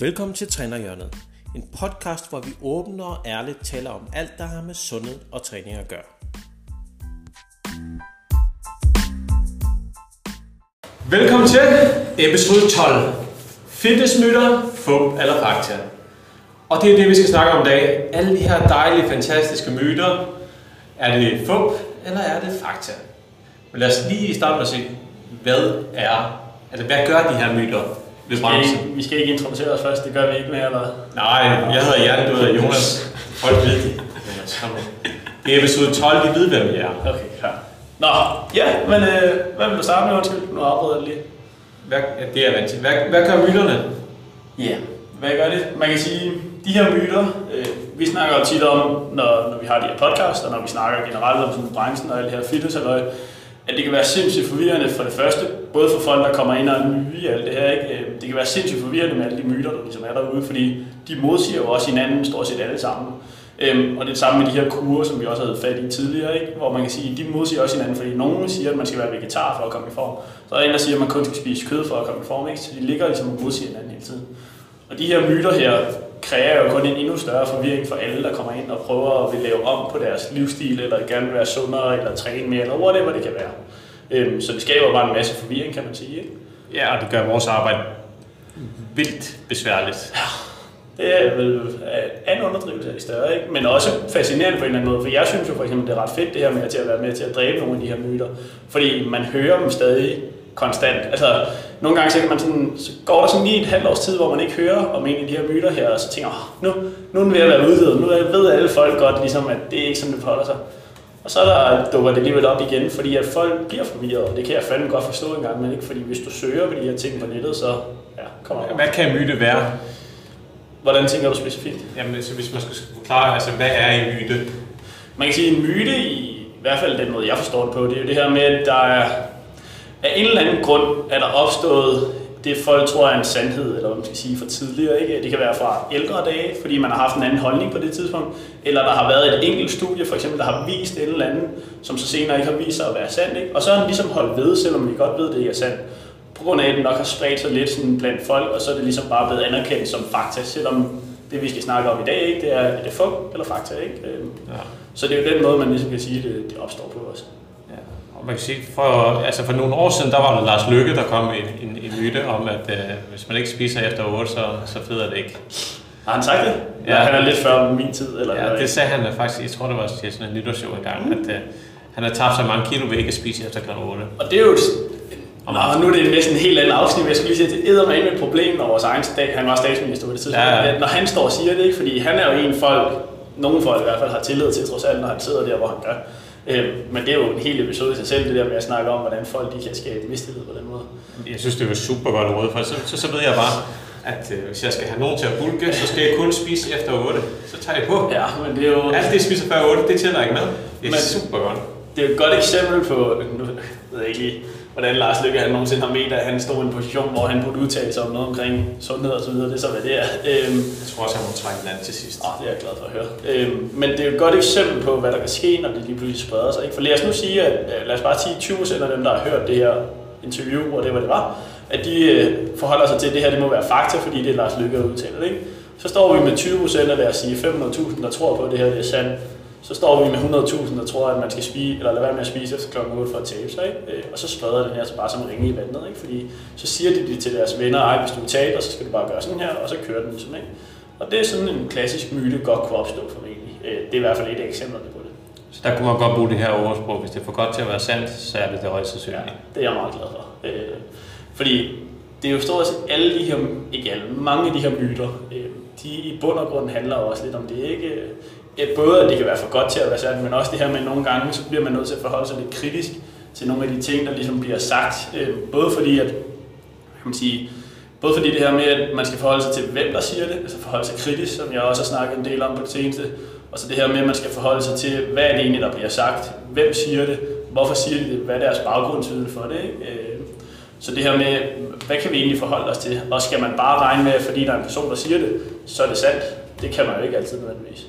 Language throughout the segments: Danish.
Velkommen til Trænerhjørnet. En podcast, hvor vi åbent og ærligt taler om alt, der har med sundhed og træning at gøre. Velkommen til episode 12. Fitnessmyter, fup eller fakta. Og det er det, vi skal snakke om i dag. Alle de her dejlige, fantastiske myter. Er det fup, eller er det fakta? Men lad os lige starte med at se, hvad er, altså hvad gør de her myter vi skal, ikke, vi skal ikke introducere os først, det gør vi ikke mere, eller? Nej, jeg hedder Jan, du hedder Jonas. Folk ved det. Det er episode 12, de ved, hvem vi er. Okay, klar. Nå, ja, men øh, hvad vil du starte med? Undskyld, nu afbryder jeg lige. Hvad, det er vant. Hvad, hvad gør myterne? Ja, hvad gør det? Man kan sige, de her myter, øh, vi snakker jo tit om, når, når vi har de her podcasts, og når vi snakker generelt om sådan branchen og alt det her fitness halløj, at det kan være sindssygt forvirrende for det første, både for folk, der kommer ind og er nye i alt det her. Ikke? Øh, det kan være sindssygt forvirrende med alle de myter, der ligesom er derude, fordi de modsiger jo også hinanden stort set alle sammen. Øhm, og det er det samme med de her kurer, som vi også havde fat i tidligere, ikke? hvor man kan sige, de modsiger også hinanden, fordi nogen siger, at man skal være vegetar for at komme i form. Så er der en, der siger, at man kun skal spise kød for at komme i form, ikke? så de ligger ligesom og modsiger hinanden hele tiden. Og de her myter her kræver jo kun en endnu større forvirring for alle, der kommer ind og prøver at vil lave om på deres livsstil, eller gerne vil være sundere, eller træne mere, eller whatever det kan være. Øhm, så det skaber bare en masse forvirring, kan man sige. Ikke? Ja, og det gør vores arbejde vildt besværligt. Det er vel øh, en underdrivelse de større, ikke? men også fascinerende på en eller anden måde, for jeg synes jo for eksempel, det er ret fedt det her med at være med til at dræbe nogle af de her myter, fordi man hører dem stadig konstant. Altså, nogle gange så, kan man sådan, så går der sådan lige et halvt års tid, hvor man ikke hører om en af de her myter her, og så tænker oh, nu, nu er den ved at være udvidet, nu ved alle folk godt, ligesom, at det er ikke sådan, det forholder sig. Og så der dukker det alligevel op igen, fordi at folk bliver forvirret, og det kan jeg fandme godt forstå en gang, men ikke fordi hvis du søger på de her ting på nettet, så ja, kommer der. Hvad kan en myte være? Hvordan tænker du specifikt? Jamen, så hvis man skal forklare, altså, hvad er en myte? Man kan sige, en myte, i, i hvert fald den måde, jeg forstår det på, det er jo det her med, at der er, af en eller anden grund er der opstået det, folk tror er en sandhed, eller hvad man skal sige, for tidligere. Ikke? Det kan være fra ældre dage, fordi man har haft en anden holdning på det tidspunkt, eller der har været et enkelt studie, for eksempel, der har vist et eller andet, som så senere ikke har vist sig at være sandt. Ikke? Og så er den ligesom holdt ved, selvom vi godt ved, at det ikke er sandt. På grund af, at den nok har spredt sig lidt sådan blandt folk, og så er det ligesom bare blevet anerkendt som fakta, selvom det, vi skal snakke om i dag, ikke, det er, er det fup eller fakta. Ikke? Øhm, Ja. Så det er jo den måde, man ligesom kan sige, at det, det opstår på os. Og man kan sige, for, altså for nogle år siden, der var det Lars Lykke, der kom en, en, en myte om, at øh, hvis man ikke spiser efter 8, så, så fedder det ikke. Har han sagt det? Ja. Han er lidt før min tid, eller Ja, det sagde han faktisk, jeg tror det var til sådan en nytårsshow engang, mm. at øh, han har tabt så mange kilo ved ikke at spise efter kl. 8. Og det er jo... Nå, nu er det næsten en helt anden afsnit, men jeg skulle lige sige, at det er med et problem, når vores egen stat, han var statsminister på det tidspunkt, ja. ja. når han står og siger det, ikke? fordi han er jo en folk, nogle folk i hvert fald har tillid til, trods alt, når han sidder der, hvor han gør. Øhm, men det er jo en hel episode i sig selv, det der med at snakke om, hvordan folk de kan skabe mistillid på den måde. Jeg synes, det var super godt råd, for så, så, så ved jeg bare, at øh, hvis jeg skal have nogen til at bulke, så skal jeg kun spise efter 8. Så tager jeg på. Ja, men det er jo... Alt det, jeg spiser før 8, det tæller ikke med. Det er Men- super godt. Det er et godt eksempel på, nu ved jeg ikke lige, hvordan Lars Lykke han nogensinde har ment, at han stod i en position, hvor han burde udtale sig om noget omkring sundhed og så videre. Det er så, hvad det er. Øhm, Jeg tror også, jeg må trække den anden til sidst. Åh, det er jeg glad for at høre. Øhm, men det er et godt eksempel på, hvad der kan ske, når det lige pludselig spreder sig. Ikke? For lad os nu sige, at øh, lad os bare sige 20 procent af dem, der har hørt det her interview, hvor det var det var, at de øh, forholder sig til, at det her det må være fakta, fordi det er Lars Lykke, der udtaler det. Ikke? Så står vi med 20 procent af, lad os sige 500.000, der tror på, at det her det er sandt. Så står vi med 100.000, der tror, at man skal spise, eller lade være med at spise efter klokken 8 for at tabe sig. Ikke? Øh, Og så spreder den her så bare som ringe i vandet. Ikke? Fordi så siger de det til deres venner, ej, hvis du taber, så skal du bare gøre sådan her, og så kører den ligesom. Ikke? Og det er sådan en klassisk myte, godt kunne opstå formentlig. Øh, Det er i hvert fald et af eksemplerne på det. Så der kunne man godt bruge det her ordsprog. Hvis det er for godt til at være sandt, så er det det højst Ja, sandsynligt. det er jeg meget glad for. Øh, Fordi det er jo stort set alle de her, ikke alle, mange af de her myter, de i bund og grund handler også lidt om det, ikke? Både at det kan være for godt til at være sandt, men også det her med, at nogle gange, så bliver man nødt til at forholde sig lidt kritisk til nogle af de ting, der ligesom bliver sagt. Øh, Både fordi, at, kan man sige, Både fordi det her med, at man skal forholde sig til, hvem der siger det, altså forholde sig kritisk, som jeg også har snakket en del om på det seneste, og så det her med, at man skal forholde sig til, hvad er det egentlig, der bliver sagt, hvem siger det, hvorfor siger de det, hvad er deres baggrundsviden for det. Ikke? Øh, så det her med, hvad kan vi egentlig forholde os til, og skal man bare regne med, at fordi der er en person, der siger det, så er det sandt. Det kan man jo ikke altid nødvendigvis.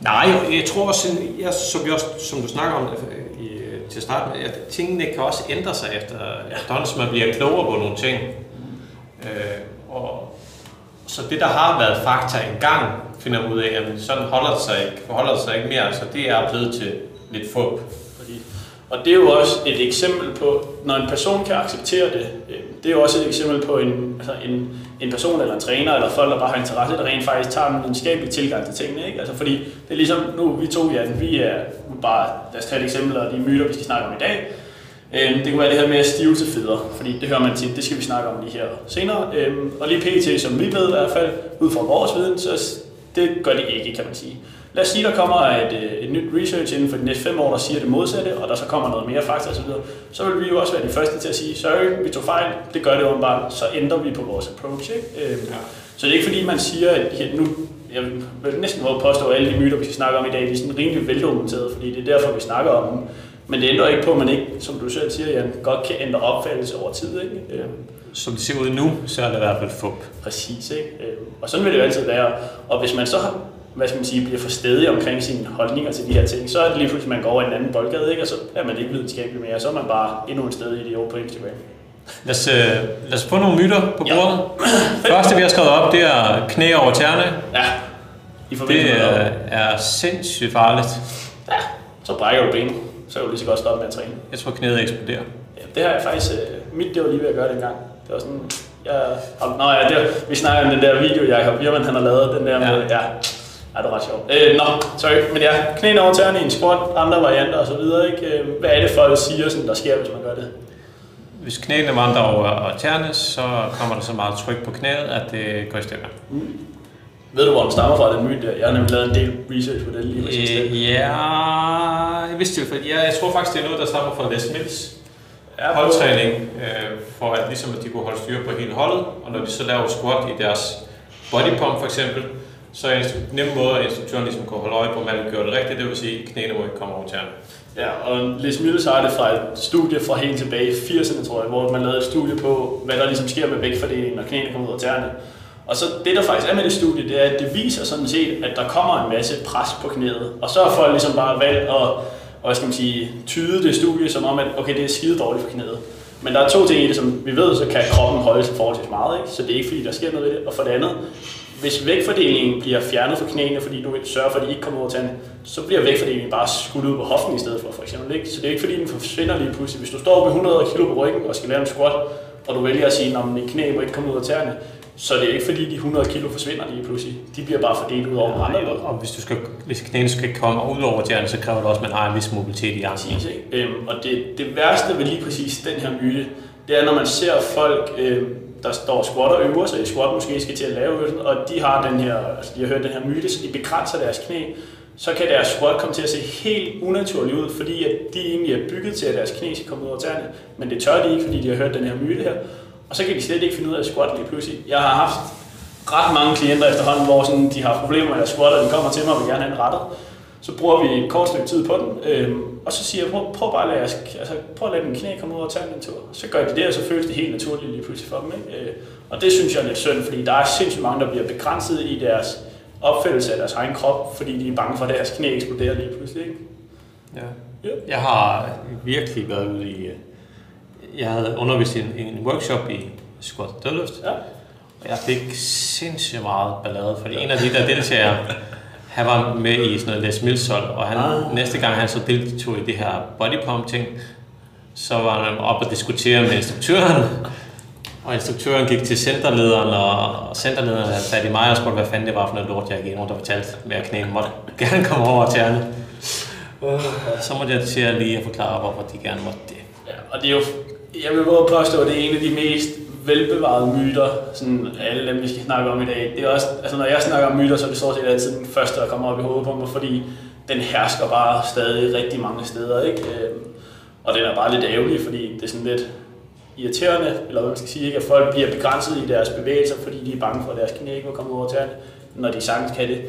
Nej, jeg tror også, jeg, som, også, som du snakker om øh, i, øh, til at starte med, at tingene kan også ændre sig efter, efterhånden, som man bliver klogere på nogle ting. Øh, og Så det, der har været fakta engang, finder ud af, at sådan holder det sig ikke, forholder det sig ikke mere, så det er blevet til lidt fup. Og det er jo også et eksempel på, når en person kan acceptere det, øh, det er jo også et eksempel på en, altså en, en person eller en træner, eller folk, der bare har interesse, der rent faktisk tager en videnskabelig tilgang til tingene. Ikke? Altså fordi det er ligesom, nu vi to, ja, vi er bare, lad os tage et eksempel, og de myter, vi skal snakke om i dag. Øh, det kunne være det her med stivelse fødder, fordi det hører man tit, det skal vi snakke om lige her senere. Øh, og lige pt, som vi ved i hvert fald, ud fra vores viden, så det gør det ikke, kan man sige. Lad os sige, der kommer et, øh, et nyt research inden for de næste fem år, der siger det modsatte, og der så kommer noget mere fakta osv., så vil vi jo også være de første til at sige, sorry, vi tog fejl, det gør det åbenbart, så ændrer vi på vores approach. Ikke? Øhm, ja. Så det er ikke fordi, man siger, at nu, jeg vil næsten at påstå, at alle de myter, vi skal snakke om i dag, de er sådan rimelig veldokumenteret, fordi det er derfor, vi snakker om dem. Men det ændrer ikke på, at man ikke, som du selv siger, Jan, godt kan ændre opfattelse over tid. Ikke? Øhm, Som det ser ud nu, så er det i hvert fald fup. Præcis, ikke? Øhm, og sådan vil det jo altid være. Og hvis man så hvad skal man sige, bliver for stedig omkring sine holdninger til de her ting, så er det lige pludselig, man går over i en anden boldgade, ikke? og så er man ikke videnskabelig mere, så er man bare endnu en sted idiot på Instagram. Lad os, øh, lad os få nogle myter på bordet. Ja. Første, vi har skrevet op, det er knæ over tærne. Ja, i det er, er sindssygt farligt. Ja, så brækker du benet, så er du lige så godt stoppe med at træne. Jeg tror, knæet eksploderer. Ja, det har jeg faktisk, øh, mit det var lige ved at gøre dengang. Det var sådan, jeg, nå ja, det, vi snakker om den der video, Jacob Biermann han har lavet, den der ja. med, ja, Ja, det er ret sjovt. Øh, nå, sorry, men ja, knæene over tæerne i en squat, andre varianter osv. Ikke? Øh, hvad er det folk siger, sådan, der sker, hvis man gør det? Hvis knæene vandrer over tæerne, så kommer der så meget tryk på knæet, at det går i stykker. Mm. Ved du, hvor den stammer fra, den myte? Jeg har nemlig lavet en del research på det lige. Øh, ja, jeg vidste det, for jeg, jeg tror faktisk, det er noget, der stammer fra Les Mills ja, holdtræning, øh, for at, ligesom, at de kunne holde styr på hele holdet, og når de så laver squat i deres body pump for eksempel, så er en nem måde, at instruktøren ligesom kan holde øje på, om man gjorde det rigtigt, det vil sige, at knæene må ikke komme over tæerne. Ja, og Les Mills har det fra et studie fra helt tilbage i 80'erne, tror jeg, hvor man lavede et studie på, hvad der ligesom sker med vægtfordelingen, når knæene kommer ud af tæerne. Og så det, der faktisk er med det studie, det er, at det viser sådan set, at der kommer en masse pres på knæet. Og så har folk ligesom bare valgt at og, skal man sige, tyde det studie som om, at okay, det er skide dårligt for knæet. Men der er to ting i det, som vi ved, så kan kroppen holde sig forholdsvis meget, ikke? så det er ikke fordi, der sker noget ved det. Og for det andet, hvis vægtfordelingen bliver fjernet fra knæene, fordi du sørger for, at de ikke kommer over tanden, så bliver vægtfordelingen bare skudt ud på hoften i stedet for, for eksempel. Ikke? Så det er ikke fordi, den forsvinder lige pludselig. Hvis du står med 100 kg på ryggen og skal lave en squat, og du vælger at sige, at mit knæ må ikke komme ud af tæerne, så det er ikke fordi, de 100 kg forsvinder lige pludselig. De bliver bare fordelt ud over andre. Og hvis, du skal, hvis knæene skal komme ud over tæerne, så kræver det også, at man har en vis mobilitet i armen. Præcis, ikke? Øhm, og det, det værste ved lige præcis den her myte, det er, når man ser folk, øhm, der står squatter og øver sig i squat, måske skal til at lave øvelsen, og de har den her, altså de har hørt den her myte, så de begrænser deres knæ, så kan deres squat komme til at se helt unaturligt ud, fordi at de egentlig er bygget til, at deres knæ skal komme ud over tæerne, men det tør de ikke, fordi de har hørt den her myte her, og så kan de slet ikke finde ud af at squat lige pludselig. Jeg har haft ret mange klienter efterhånden, hvor sådan, de har problemer med at squat, og de kommer til mig og vil gerne have en rettet så bruger vi et kort stykke tid på den, øhm, og så siger jeg, prøv, prøv bare at lade, altså, prøv at lade den knæ komme ud og tage en tur. Så gør de det, og så føles det helt naturligt lige pludselig for dem. Ikke? Øh, og det synes jeg er lidt synd, fordi der er sindssygt mange, der bliver begrænset i deres opfattelse af deres egen krop, fordi de er bange for, at deres knæ eksploderer lige pludselig. Ikke? Ja. ja. Jeg har virkelig været ude i... Øh, jeg havde undervist i en, en workshop i squat deadlift, ja. og jeg fik sindssygt meget ballade, fordi ja. en af de der deltagere, han var med i sådan noget Les Mills og han, ah. næste gang han så deltog i det her body pump ting, så var han op og diskutere med instruktøren, og instruktøren gik til centerlederen, og centerlederen havde fat i mig og spurgte, hvad fanden det var for noget lort, jeg gik nogen, der fortalte, med at knæene måtte gerne komme over tæerne. Så måtte jeg til at lige forklare, hvorfor de gerne måtte det. Ja, og det er jo, jeg vil våge påstå, at det er en af de mest velbevarede myter, sådan alle dem, vi skal snakke om i dag. Det er også, altså når jeg snakker om myter, så er det stort set altid den første, der kommer op i hovedet på mig, fordi den hersker bare stadig rigtig mange steder, ikke? Øhm, og den er bare lidt ærgerlig, fordi det er sådan lidt irriterende, eller hvad man skal sige, ikke? at folk bliver begrænset i deres bevægelser, fordi de er bange for, at deres knæ ikke vil komme over tæerne, når de sagtens kan det.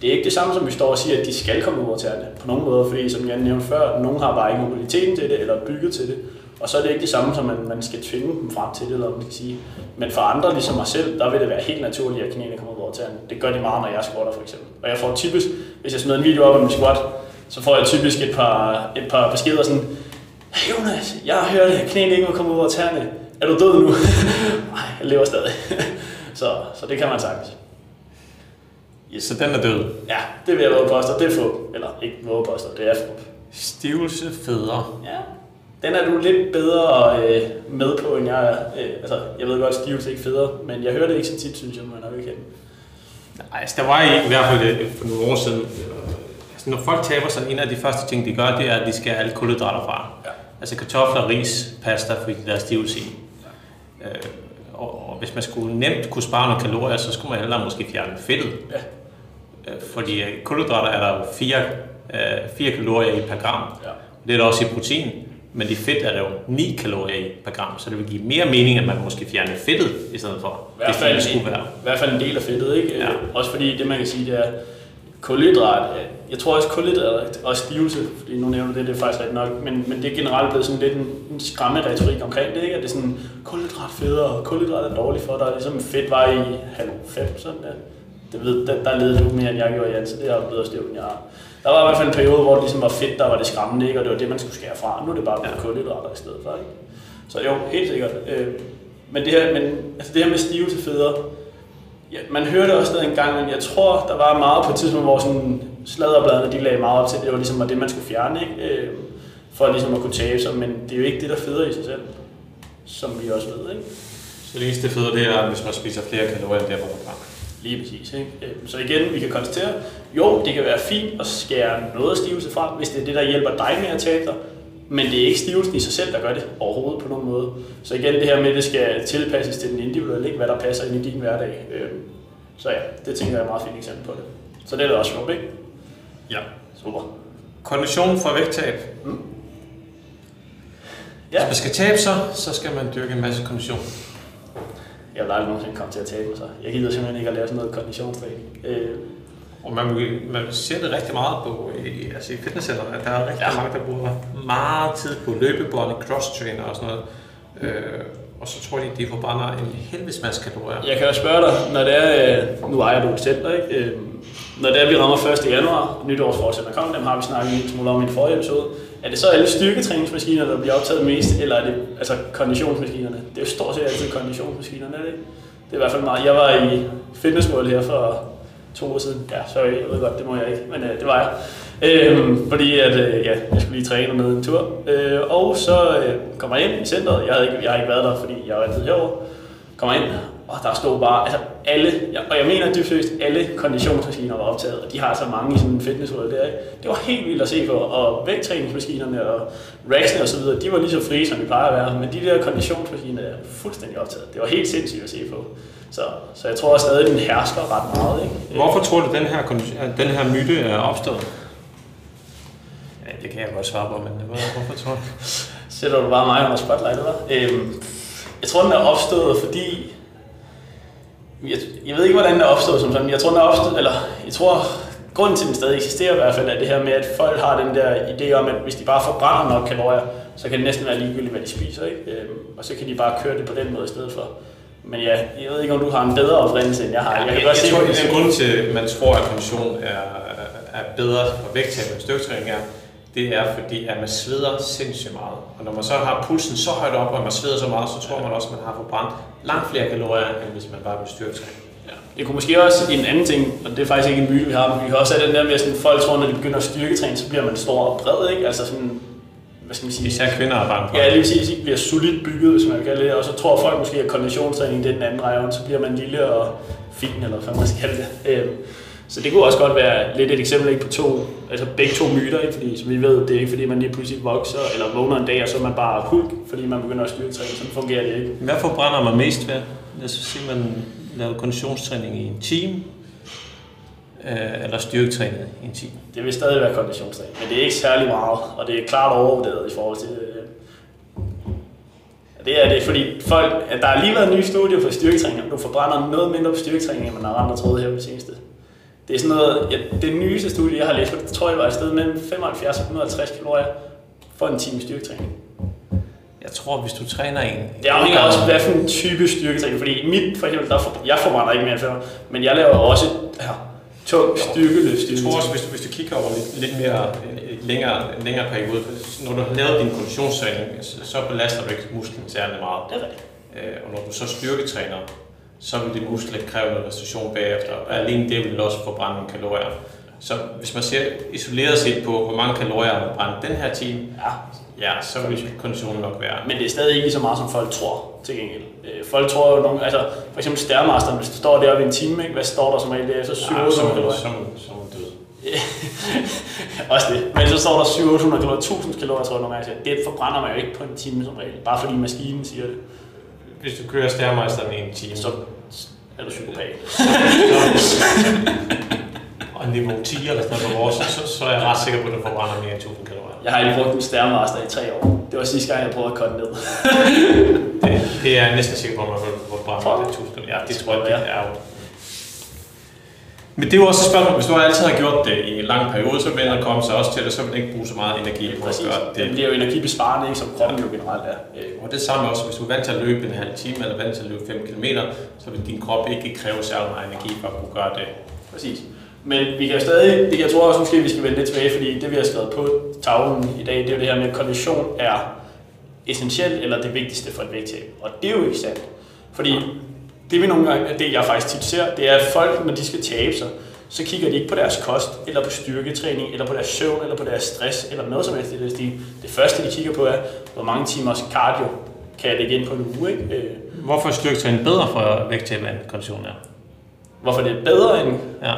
Det er ikke det samme, som vi står og siger, at de skal komme over tæerne på nogen måde, fordi som jeg nævnte før, nogen har bare ikke mobiliteten til det, eller bygget til det. Og så er det ikke det samme, som man, man skal tvinge dem frem til det, eller man skal sige. Men for andre, ligesom mig selv, der vil det være helt naturligt, at knæene kommer ud over tæerne. Det gør de meget, når jeg squatter for eksempel. Og jeg får typisk, hvis jeg smider en video op af min squat, så får jeg typisk et par, et par beskeder sådan, Hey Jonas, jeg har hørt, at knæene ikke må komme ud over tæerne. Er du død nu? Nej, jeg lever stadig. Så, så det kan man sagtens. Yes. Så den er død. Ja, det vil jeg våge påstå. Det er få. Eller ikke våge påstå, det er få. Stivelse federe. Ja. Den er du lidt bedre øh, med på, end jeg er. Øh, altså, jeg ved godt, stivelse ikke federe, men jeg hører det ikke så tit, synes jeg, når jeg ikke Nej, altså, der var i, i hvert fald øh, for nogle år siden, øh, altså, når folk taber sig, en af de første ting, de gør, det er, at de skal have alle kulhydrater fra. Ja. Altså kartofler, ris, pasta, fordi der er stivelse i. Ja. Øh, og, og, hvis man skulle nemt kunne spare nogle kalorier, så skulle man hellere måske fjerne fedtet. Ja. Øh, fordi øh, kulhydrater er der jo 4, øh, 4 kalorier i per gram. Ja. Det er der også i protein. Men i fedt er der jo 9 kalorier i per gram, så det vil give mere mening, at man måske fjerner fedtet i stedet for. I hvert, fald, det skulle være. I hvert fald en del af fedtet, ikke? Ja. Også fordi det, man kan sige, det er kulhydrat. øh, Jeg tror også, kulhydrat og stivelse, fordi nu nævner du det, det er faktisk rigtig nok, men, men det er generelt blevet sådan lidt en, en skræmme retorik omkring det, ikke? At det er sådan, kulhydrat federe, og kulhydrat er dårligt for dig, ligesom fedt var i 90, sådan der. Det ved, der, der led du mere, end jeg gjorde, Jan, så det er blevet støv, jeg har. Der var i hvert fald en periode, hvor det ligesom var fedt, der var det skræmmende, ikke? og det var det, man skulle skære fra. Nu er det bare ja. kulhydrater i stedet for. Ikke? Så jo, helt sikkert. Øh, men det her, men, altså det her med stivelse federe, ja, man hørte også det en gang, men jeg tror, der var meget på et tidspunkt, hvor sådan sladderbladene, de lagde meget op til, det var ligesom det, man skulle fjerne, ikke? Øh, for ligesom at kunne tabe sig, men det er jo ikke det, der feder i sig selv, som vi også ved, ikke? Så det eneste fede, det er, hvis man spiser flere kalorier, end det er på program. Lige præcis. Ikke? Øh, Så igen, vi kan konstatere, jo, det kan være fint at skære noget stivelse fra, hvis det er det, der hjælper dig med at tabe dig, men det er ikke stivelsen i sig selv, der gør det overhovedet på nogen måde. Så igen, det her med, at det skal tilpasses til den individuelle, ikke hvad der passer ind i din hverdag. Øh, Så ja, det tænker jeg er et meget fint eksempel på det. Så det er da også sjovt, ikke? Ja. Super. Kondition for vægttab. Ja, Hvis man skal tabe sig, så skal man dyrke en masse kondition. Jeg vil aldrig nogensinde komme til at tabe mig så. Jeg gider simpelthen ikke at lave sådan noget konditionstræning. Øh, Og man, man ser det rigtig meget på i, altså i fitnesscenterne, at der er rigtig Ja. mange, der bruger meget tid på løbebånd, cross-trainer og sådan noget. Øh, og så tror de, de forbrænder en helvedes masse kalorier. Jeg kan jo spørge dig, når det er, øh, nu ejer du et center, ikke? Når det er, vi rammer 1. januar, nytårsforsætter kommer, dem har vi snakket en smule om i den forrige episode. Er det så alle styrketræningsmaskiner, der bliver optaget mest, eller er det altså konditionsmaskinerne? Det er jo stort set altid konditionsmaskinerne, er det ikke? Det er i hvert fald meget. Jeg var i fitnessmål her for to år siden. Ja, sorry, jeg ved godt, det må jeg ikke, men øh, det var jeg. Øhm, fordi at, øh, ja, jeg skulle lige træne med en tur. Øh, og så øh, kommer jeg ind i centret. Jeg, havde ikke, jeg har ikke været der, fordi jeg var altid herovre. Kommer ind, og der stod bare, altså alle, jeg, og jeg mener dybt seriøst, alle konditionsmaskiner var optaget, og de har så mange i sådan en fitnesshold der, ikke? Det var helt vildt at se på, og vægttræningsmaskinerne og racksene og så videre, de var lige så frie, som de plejer at være, men de der konditionsmaskiner er fuldstændig optaget. Det var helt sindssygt at se på. Så, så jeg tror stadig, den hersker ret meget, ikke? Hvorfor tror du, den her, at den her myte er opstået? Ja, det kan jeg godt svare på, men hvor- hvorfor tror du? Sætter du bare mig under spotlight, eller? Øhm, jeg tror, den er opstået, fordi... Jeg, jeg ved ikke, hvordan den er opstået som sådan. Jeg tror, den er opstået... Eller, jeg tror, grunden til, at den stadig eksisterer i hvert fald, er det her med, at folk har den der idé om, at hvis de bare forbrænder nok kalorier, så kan det næsten være ligegyldigt, hvad de spiser, ikke? Øhm, og så kan de bare køre det på den måde i stedet for. Men ja, jeg ved ikke, om du har en bedre oprindelse, end jeg har. Jeg, jeg, jeg, godt jeg se, tror, det den grund til, at man tror, at kondition er, er bedre for vægttab end styrketræning er, det er fordi, at man sveder sindssygt meget. Og når man så har pulsen så højt op, og man sveder så meget, så tror man også, at man har forbrændt langt flere kalorier, end hvis man bare vil styrketræne. Ja. Det kunne måske også en anden ting, og det er faktisk ikke en myte, vi har, men vi kan også have den der med, at folk tror, når de begynder at styrketræne, så bliver man stor og bred, ikke? Altså sådan, hvad skal man sige? Især kvinder er bange for. Ja, lige præcis, ikke bliver solidt bygget, hvis man kan kalde det, og så tror folk måske, at konditionstræning det er den anden vej så bliver man lille og fin, eller hvad man skal kalde det. Øhm, Så det kunne også godt være lidt et eksempel ikke, på to, altså begge to myter, ikke? fordi som vi ved, det er ikke fordi, man lige pludselig vokser, eller vågner en dag, og så er man bare hulk, fordi man begynder at styrketræne. Sådan fungerer det ikke. Hvad forbrænder man mest ved? Lad os sige, man laver konditionstræning i en time, øh, eller styrketræning i en time. Det vil stadig være konditionstræning, men det er ikke særlig meget, og det er klart overvurderet i forhold til... øh, Det er det, fordi folk, at der har lige været nye studier på styrketræning, og du forbrænder noget mindre på styrketræning, end man har andre troet her på det seneste. Det er sådan noget, ja, det nyeste studie, jeg har læst, det tror jeg var et sted mellem 75 og 150 kalorier for en time styrketræning. Jeg tror, hvis du træner en... Det afhænger også, hvad for en type styrketræning, fordi mit, for eksempel, der for, jeg forbrænder ikke mere end 5, men jeg laver også ja, tung styrkeløft. Jeg tror også, hvis du, hvis du kigger over lidt, lidt mere øh, længere, længere periode, når du har lavet din konditionstræning, så, så belaster du ikke musklen særlig meget. Det er rigtigt. Øh, og når du så styrketræner, så vil muskler ikke kræve noget restitution bagefter. Og alene det vil også forbrænde nogle kalorier. Så hvis man ser isoleret set på, hvor mange kalorier man brændt den her time, Ja, ja, så vil konditionen nok være. men det er stadig ikke lige så meget, som folk tror, til gengæld. Øh, Folk tror jo nogle, altså for eksempel Stærmasteren, hvis du står deroppe i en time, ikke? hvad står der som regel der? Så 7 Ja, så, 800 er kalorier. er er man død. Også det. Men så står der 700 kalorier, 1000 kalorier, tror jeg nogle gange. siger. Det forbrænder man jo ikke på en time som regel, bare fordi maskinen siger det. Hvis du kører stærmejsteren i en time, Så er du psykopat. og niveau 10 eller sådan noget på vores, så, så er jeg ret sikker på, at du forbrænder mere end 1000 kalorier. Jeg har lige brugt en Stærmaster i tre år. Det var sidste gang, jeg prøvede at korte ned. Det, det er jeg næsten sikker på, at man vil forbrænde For- mere end 1000 kalorier. Ja, det tror jeg, det er jo. Men det er jo også et spørgsmål, hvis du altid har gjort det i en lang periode, så vil den komme sig også til det, så vil den ikke bruge så meget energi på at gøre Det det. bliver jo energibesparende, ikke, som kroppen jo generelt er. Og det samme også, hvis du er vant til at løbe en halv time, eller vant til at løbe 5 km, så vil din krop ikke kræve særlig meget energi for at kunne gøre det. Præcis. Men vi kan stadig, det jeg tror også måske, vi skal vende lidt tilbage, fordi det vi har skrevet på tavlen i dag, det er jo det her med, at kondition er essentielt eller det vigtigste for et vægttab. Og det er jo ikke sandt. Fordi det vi nogle gange, det jeg faktisk tit ser, det er at folk, når de skal tabe sig, så kigger de ikke på deres kost, eller på styrketræning, eller på deres søvn, eller på deres stress, eller noget som helst. stil. Det første, de kigger på, er, hvor mange timers cardio kan jeg lægge ind på en uge. Ikke? Øh, Hvorfor er styrketræning bedre for vægttab end kondition er? Hvorfor det er bedre end Ja.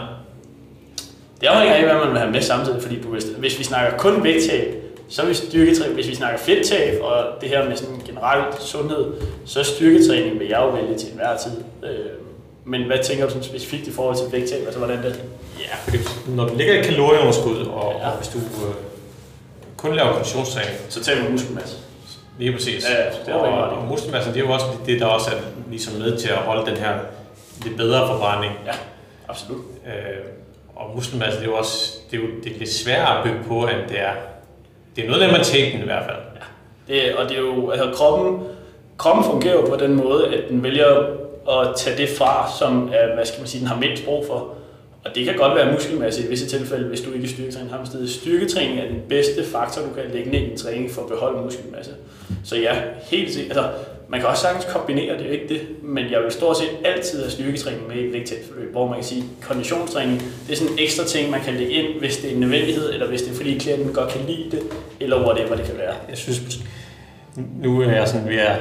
Det afhænger af, hvad man vil have med samtidig, fordi hvis, hvis vi snakker kun vægttab, så vi styrketræning. Hvis vi snakker fedttab og det her med sådan generelt sundhed, så er styrketræning vil jeg jo vælge til enhver tid. Øh, men hvad tænker du sådan specifikt i forhold til vægttab? Altså hvordan det? Ja, fordi når du ligger i kalorieunderskud, og, Ja. og hvis du øh, kun laver konditionstræning, Så tager vi muskelmasse. lige præcis. Ja, det er og, og muskelmassen, det er jo også det, der også er ligesom med til at holde den her lidt bedre forbrænding. Ja, absolut. Øh, og muskelmasse, det er jo også det er jo, det er lidt sværere at bygge på, end det er. Det er noget af matematik i hvert fald. Ja. Det, og det er jo, altså kroppen, kroppen fungerer jo på den måde, at den vælger at tage det fra, som er, hvad skal man sige, den har mindst brug for. Og det kan godt være muskelmasse i visse tilfælde, hvis du ikke er styrketræning sted. Styrketræning er den bedste faktor, du kan lægge ned i din træning for at beholde muskelmasse. Så ja, helt sikkert. Altså, man kan også sagtens kombinere, det ikke det, men jeg vil stort set altid have styrketræning med i et vægttabsforløb, hvor man kan sige, konditionstræning, det er sådan en ekstra ting, man kan lægge ind, hvis det er en nødvendighed, eller hvis det er fordi klienten godt kan lide det, eller whatever det kan være. Jeg synes, nu er jeg sådan ved at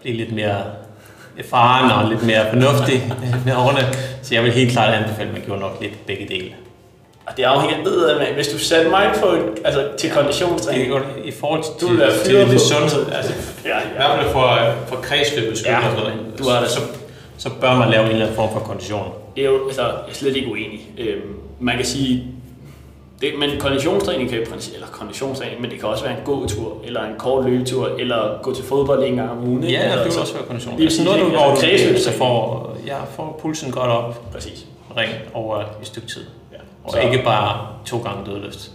blive lidt mere erfaren og lidt mere fornuftig med årene, så jeg vil helt klart anbefale, at man gjorde nok lidt begge dele. Og det afhænger af, hvis du satte mig på, altså, til Det konditionstræning, er godt i forhold til, Du vil være til, til sundhed, altså ja, i hvert fald for, for kredsløbets skyld Ja, sådan noget, du har det. så, så bør man lave en eller anden form for kondition. det er jo, altså, jeg er slet ikke uenig. Øhm, man kan sige, det, men konditionstræning kan eller konditionstræning, men det kan også være en gåtur, eller en kort løbetur, eller gå til fodbold en gang om ugen. Ja, Eller det vil så- også være kondition. Lige Altså noget, du, præcis, hvor altså du kredsløbstræning. så får, ja, får pulsen godt op, Præcis. rent over et stykke tid. Ja. Og Så, ikke bare to gange dødløft.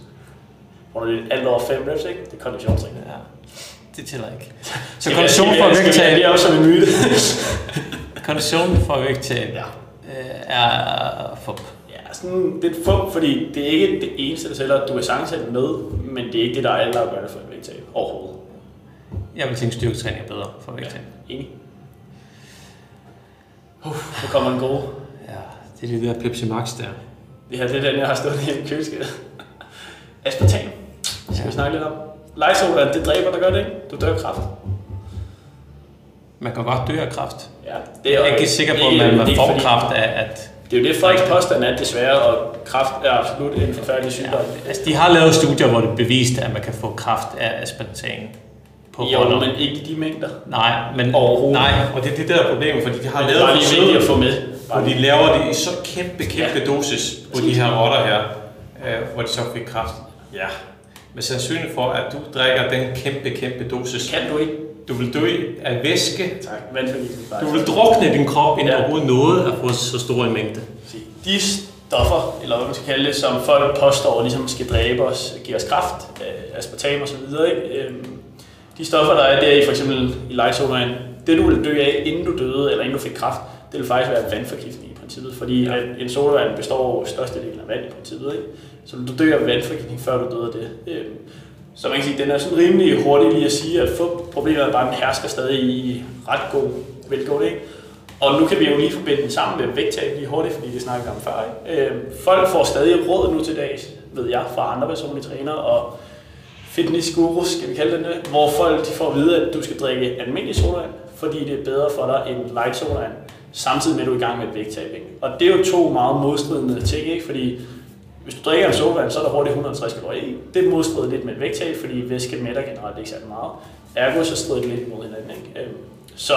hvor det er alt over fem reps, ikke? Det er konditionstræning. Ja, det tæller ikke. Så kondition for vægttab, det også som en myte? kondition for vægttab ja. øh, er fup. Ja, sådan lidt fup, fordi det er ikke det eneste, der tæller. Du have det med, men det er ikke det, der er altafgørende for et vægttab overhovedet. Jeg vil tænke, styrketræning er bedre for vægttab. Enig. Uh, nu kommer en god. Ja, det er det der Pepsi Max der. Det her det er den, jeg har stået i køleskabet. Aspartam. Skal Ja. vi snakke lidt om? Lysol, det dræber, der gør det ikke? Du dør af kræft. Man kan godt dø af kræft. Ja, Jeg er ikke sikker på, at man, får fordi- kræft af, at... Det er jo det, folks påstand er desværre, og kræft er absolut en forfærdelig sygdom. Altså, de har lavet studier, hvor det beviste, at man kan få kræft af aspartam på Jo, hånden. men ikke i de mængder. Nej, men Overhovedet. nej, og det er det der er problemet, fordi de har Det er lavet lige vigtigt at få med. hvor de laver det i så kæmpe, kæmpe Ja. dosis på de her rotter her, øh, hvor de så fik kræft. Ja, med sandsynlighed for, at du drikker den kæmpe, kæmpe dosis. Kan du ikke? Du vil dø af væske. Tak. Du vil drukne din krop, inden Ja. overhovedet nåede at få så stor en mængde. De stoffer, eller hvad man skal kalde det, som folk påstår ligesom skal dræbe os, give os kraft, øh, aspartam og så videre, ikke? Øhm, de stoffer, der er der i for eksempel i lightsolaen, det du ville dø af, inden du døde, eller inden du fik kraft, det vil faktisk være vandforgiftning i princippet, fordi ja. en sodavand består af størstedelen af vand i princippet, ikke? Så du dør af vandforgiftning, før du døde af det. Øhm, så man kan sige, den er sådan rimelig hurtig lige at sige, at få problemet er bare, at den hersker stadig i ret god velgående, ikke? Og nu kan vi jo lige forbinde den sammen med vægttab lige hurtigt, fordi det snakker om før. Ikke? Øh, folk får stadig råd nu til dags, ved jeg, fra andre personlige trænere og fitnessguru, skal vi kalde det det, hvor folk de får at vide, at du skal drikke almindelig sodavand, fordi det er bedre for dig end light sodavand, samtidig med at du er i gang med et vægttab. Ikke? Og det er jo to meget modstridende ting, ikke? fordi hvis du drikker en sodavand, så er der hurtigt 150 kalorier i. Det modstrider lidt med et vægttab, fordi væske mætter generelt ikke særlig meget. Ergo så strider det lidt imod hinanden. Ikke? Øhm, så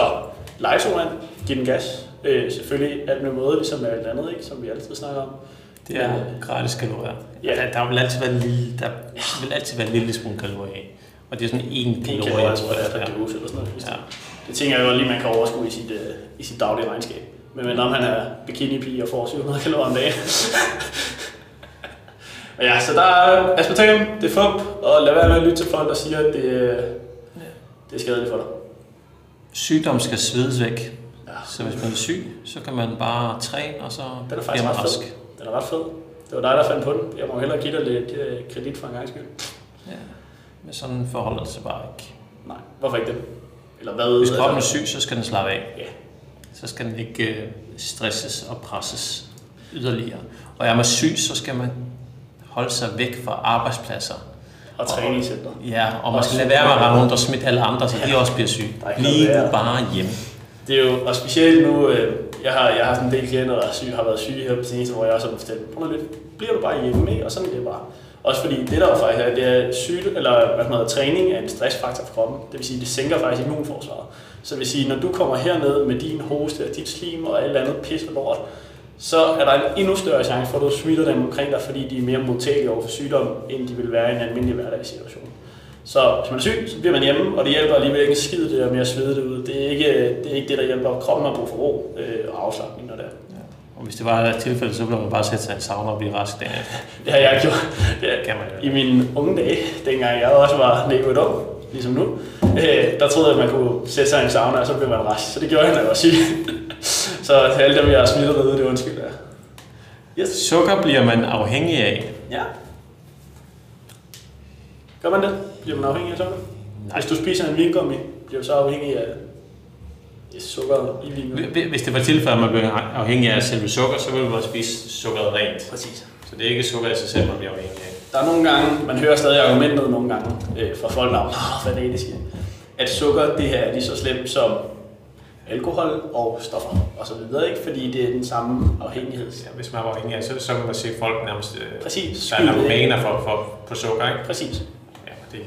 light sodavand, giv den gas. Øh, selvfølgelig alt med måde, ligesom med alt andet, ikke? som vi altid snakker om. Det er gratis kalorier. Ja. Der, der, vil altid være en lille, der vil altid være en lille smule kalorier i. Og det er sådan en kalorie. kalorie, tror jeg, per dose eller sådan noget. Ja. Det tænker jeg godt lige, man kan overskue i sit, øh, i sit daglige regnskab. Men når man er bikini-pige og får 700 kalorier om dagen. Men ja, så der er aspartam, det er fup, og lad være med at lytte til folk, der siger, at det, øh, det er skadeligt for dig. Sygdom skal svedes væk. Ja. Så hvis man er syg, så kan man bare træne, og så er bliver man ret fed. Den er ret fed. Det var dig, der fandt på den. Jeg må hellere give dig lidt øh, kredit for en gang skyld. Ja. Men sådan forholder det sig bare ikke. Nej, hvorfor ikke det? Eller hvad? Hvis kroppen er altså- syg, så skal den slappe af. Ja. Så skal den ikke øh, stresses og presses yderligere. Og er man syg, så skal man holde sig væk fra arbejdspladser. Og træne i centret. Ja, og man skal lade være med at rende rundt og smitte alle andre, så de også bliver syge. Er Bliv nu bare hjemme. Det er jo, og specielt nu, øh, jeg har, jeg har sådan en del klienter, der er syge, har været syge her på seneste, hvor jeg også har bestemt, prøv lidt, bliver du bare hjemme, ikke? og sådan er det bare. Også fordi det der jo faktisk er, det er syge, eller hvad man hedder, træning er en stressfaktor for kroppen. Det vil sige, det sænker faktisk immunforsvaret. Så det vil sige, når du kommer herned med din hoste og dit slim og alt andet pis og lort, så er der en endnu større chance for, at du smitter dem omkring dig, fordi de er mere modtagelige over for sygdom, end de vil være i en almindelig hverdagssituation. Så hvis man er syg, så bliver man hjemme, og det hjælper alligevel ikke en skid det der med at svede det ud. Det er ikke det, er ikke det der hjælper. Kroppen har brug for ro øh, og afslappning, når det er. Og hvis det var et tilfælde, så ville man bare sætte sig i en sauna og blive rask dagen efter. Det har jeg gjort det Kan man jo. i mine unge dage, dengang jeg også var naiv ung, ligesom nu. Øh, der troede jeg, at man kunne sætte sig i en sauna, og så blev man rask. Så det gjorde jeg, når jeg var syg. så til alle dem, jeg har smittet ved, det undskyld. Ja. Yes. Sukker bliver man afhængig af. ja. Gør man det? Bliver man afhængig af sukker? Nej. Hvis du spiser en vingummi, bliver du så afhængig af sukker i vingummi? Hvis- Hvis det var tilfældet, at man blev afhængig af selve sukker, så ville man spise sukkeret rent. Præcis. Så det er ikke sukker i sig selv, man bliver afhængig af. Der er nogle gange, man hører stadig argumentet nogle gange øh, fra folk, der er meget fanatiske, at sukker, det her er lige så slemt som alkohol og stoffer og så videre, ikke? fordi det er den samme afhængighed. Ja, hvis man var afhængig af, så, så kan man se folk nærmest... Øh, Præcis. der er narkomaner for, for, på sukker, ikke? Præcis. Det er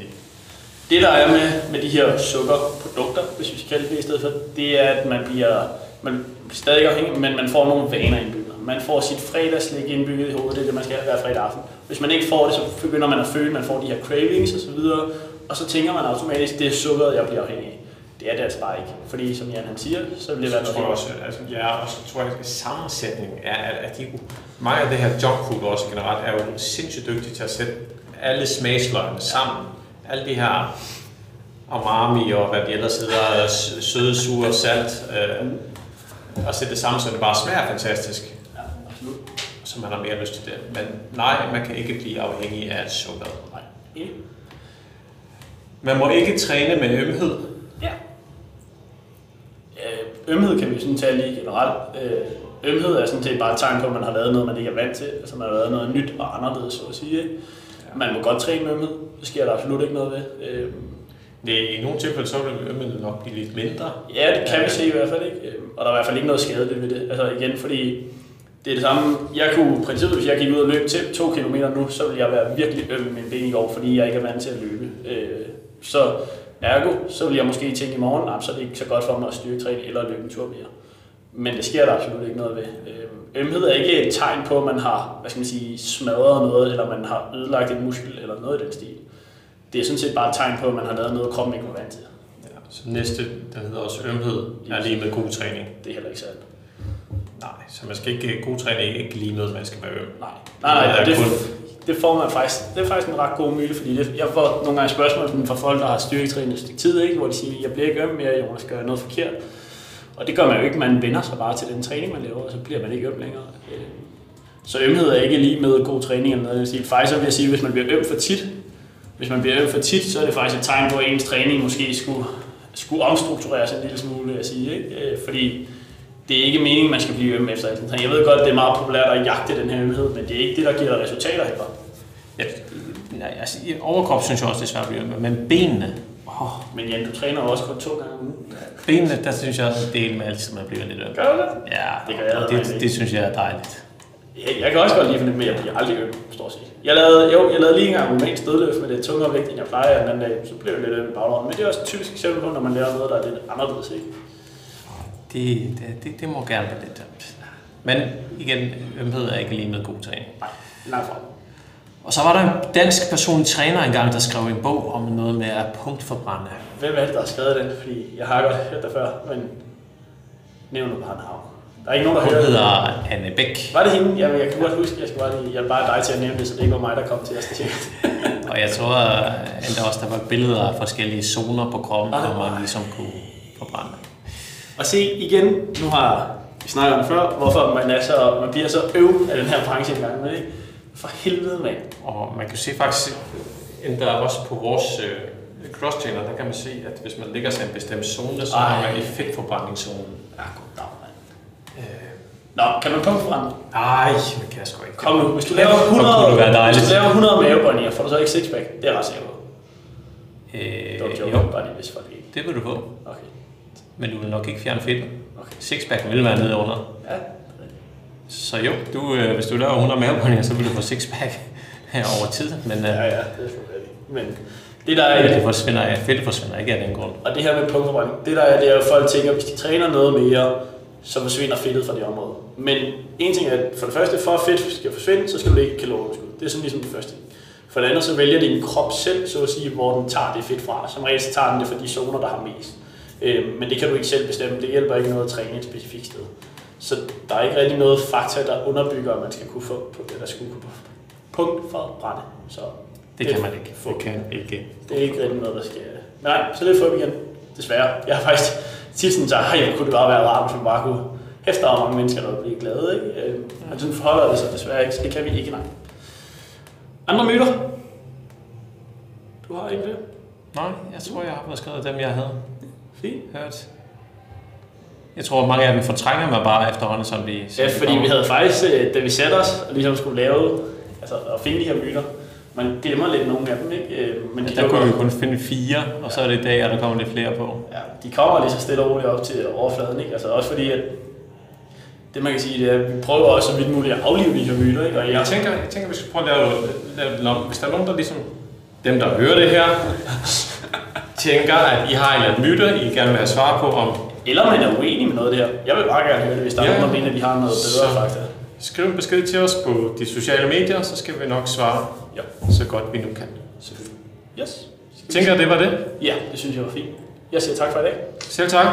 Det, der er med, med de her sukkerprodukter, hvis vi skal kalde det i stedet for, det er, at man bliver, man bliver stadig afhængig, men man får nogle vaner indbygget. Man får sit fredagslik indbygget i hovedet, det er det, man skal hver fredag aften. Hvis man ikke får det, så begynder man at føle, at man får de her cravings og så videre, og så tænker man automatisk, det er sukkeret, jeg bliver afhængig af. Det er det altså bare ikke, fordi som Jan han siger, så vil det være noget tror også, altså, ja, og så tror jeg, at sammensætningen er, at, at de, mange af det her junk food også generelt er jo sindssygt dygtige til at sætte alle smagsløgene sammen. Alle de her umami og hvad de ellers hedder, søde, sure, salt, øh, og sætte det sammen, så det bare smager fantastisk, Ja, absolut. så man har mere lyst til det. Men nej, man kan ikke blive afhængig af sukker. Nej. Man må ikke træne med ømhed. Ja. Øh, Ømhed kan vi sådan tale lige generelt. Øh, Ømhed er sådan set bare et tegn på, at man har lavet noget, man ikke er vant til. Altså man har lavet noget nyt og anderledes, så at sige. Man må godt træne med ømhed. Det sker der absolut ikke noget ved. Øh, Det, I nogle tilfælde så vil ømheden nok blive lidt mindre. Ja, det kan vi se i hvert fald ikke. Øh, Og der er i hvert fald ikke noget skadeligt ved det. Altså igen, fordi det er det samme. Jeg kunne i princippet, hvis jeg gik ud og løb til to kilometer nu, så ville jeg være virkelig øm i min ben i går, fordi jeg ikke er vant til at løbe. Øh, Så ergo, så vil jeg måske tænke i morgen, så er det ikke så godt for mig at styrketræne eller løbe en tur mere. Men det sker der absolut ikke noget ved. Øh, Ømhed er ikke et tegn på, at man har hvad skal man sige, smadret noget, eller man har ødelagt en muskel, eller noget i den stil. Det er sådan set bare et tegn på, at man har lavet noget, kroppen ikke var vant til. Ja, så næste, der hedder også ømhed, er lige med god træning. Det er heller ikke sandt. Nej, så man skal ikke, god træning ikke lige noget, man skal være øm. Nej, nej, nej, Det det, får man faktisk, det er faktisk en ret god myte, fordi det, jeg får nogle gange spørgsmål fra folk, der har styrketrænet et stykke tid, ikke, hvor de siger, jeg bliver ikke øm mere, Jonas, gør jeg noget forkert. Og det gør man jo ikke, man vender sig bare til den træning, man laver, og så bliver man ikke øm længere. Øh, så ømhed er ikke lige med god træning eller noget. Jeg vil sige, faktisk så vil jeg sige, hvis man bliver øm for tit, hvis man bliver øm for tit, så er det faktisk et tegn på, at ens træning måske skulle, skulle omstruktureres en lille smule, vil jeg sige. Ikke? Øh, fordi det er ikke meningen, man skal blive øm efter alt. Jeg ved godt, det er meget populært at jagte den her ømhed, men det er ikke det, der giver dig resultater heller. Ja, nej, altså, overkrop synes jeg også, det er svært at blive med, men benene, Oh, men Jan, du træner også kun to gange om ugen. benene, der synes jeg, det er med altid, man bliver lidt øm. Gør du det? Ja, Det gør jeg det, ikke. det, synes jeg er dejligt. Jeg, jeg kan også godt lide fornemme, men jeg bliver aldrig øm, stort set. Jeg lavede, jo, jeg lavede lige en gang romansk stødløft med det tungere vægt, end jeg plejer den anden dag, så blev jeg lidt øm i baglåret. Men det er også et typisk eksempel på, når man laver noget, der er lidt anderledes, ikke? Det, det, det, det må gerne være lidt dømt. Men igen, ømhed er ikke lige med god træning. Nej, langt fra. Og så var der en dansk personlig træner engang, der skrev en bog om noget med at punktforbrænde. Hvem er det, der har skrevet den? Fordi jeg har godt hørt det før, men nævn nu bare navn. Der er ikke nogen, der Hun hører det. hedder Anne Bæk, Var det hende? Jamen, jeg kan godt huske, jeg skal bare lige, jeg bare dig til at nævne det, så det ikke var mig, der kom til at stige. og jeg tror endda også, der var billeder af forskellige zoner på kroppen, Ah, hvor man ligesom kunne forbrænde. Og se igen, nu har vi snakket om det før, hvorfor man, er så, man bliver så øv af den her branche engang, ikke? For helvede, mand. Og man kan se faktisk, endda også på vores øh, cross-trainer, der kan man se, at hvis man ligger sig i en bestemt zone, så Ej. har man i fedtforbrændingszonen. Ja, goddag, mand. Øh, Nå, kan man punktforbrænde? Nej, det kan jeg sgu ikke. Kom nu, hvis du laver 100, kunne det være hvis du laver 100 mavebøjninger, får du så ikke sixpack? Det er jeg ret sikker på. Øh, Det var jo, joke, bare lige hvis folk ikke. det vil du få. Okay. Men du vil nok ikke fjerne fedt. Okay. Sixpack vil være nede under. Ja, Så jo, du, øh, hvis du laver 100 mavebøjninger, så vil du få sixpack her over tid. Men øh, ja, ja, det er. Men det der det er, forsvinder, ja, fedt forsvinder ikke af den grund. og det her med punktforbrænding, det der er, det er jo, at folk tænker, at hvis de træner noget mere, så forsvinder fedtet fra det område. Men en ting er, at for det første, for at fedt skal forsvinde, så skal du ikke kalorieunderskud. Det er sådan ligesom det første. For det andet, så vælger din krop selv, så at sige, hvor den tager det fedt fra. Som regel, så tager den det fra de zoner, der har mest. Øh, men det kan du ikke selv bestemme. Det hjælper ikke noget at træne et specifikt sted. Så der er ikke rigtig noget fakta, der underbygger, at man skal kunne få på det, der skulle kunne punkt for at brænde. Så Det kan man ikke. få. Det kan ikke. Det er ikke rigtig noget, der skal... Men nej, så det får vi igen. Desværre. Jeg har faktisk tit sådan sagt, at kunne det bare være rart, hvis man bare kunne hæfte over mange mennesker, der ville blive glade. Ikke? Øh, Men sådan forholder det sig desværre ikke, så det kan vi ikke, nej. Andre myter? Du har ikke det? Nej, jeg tror, jeg har fået skrevet dem, jeg havde Fint. hørt. Jeg tror, mange af dem fortrænger mig bare efterhånden, som de... som Ja, fordi kommer. vi havde faktisk, øh, da vi satte os og ligesom skulle lave, altså at finde de her myter, man glemmer lidt nogle af dem, ikke? Øh, Men de Der kunne vi kun finde fire, og så er det i dag, og der kommer lidt flere på. Ja, de kommer lige så stille og roligt op til overfladen, ikke? Altså også fordi, at det man kan sige, det er, at vi prøver også så vidt muligt at aflive de her myter, ikke? Og jeg, Jeg tænker, jeg tænker, vi skal prøve at lave, lave den om. Hvis der er nogen, der ligesom... Dem, der hører det her, tænker, at I har en eller anden myte, I gerne vil have svar på om... eller man er uenig med noget her. Jeg vil bare gerne høre det, hvis der er Ja. nogen, der mener, at vi har noget bedre Så- fakta. Skriv en besked til os på de sociale medier, så skal vi nok svare Ja, så godt vi nu kan. selvfølgelig. Yes. Tænker, det var det. Ja, det synes jeg var fint. Jeg siger tak for i dag. Selv tak.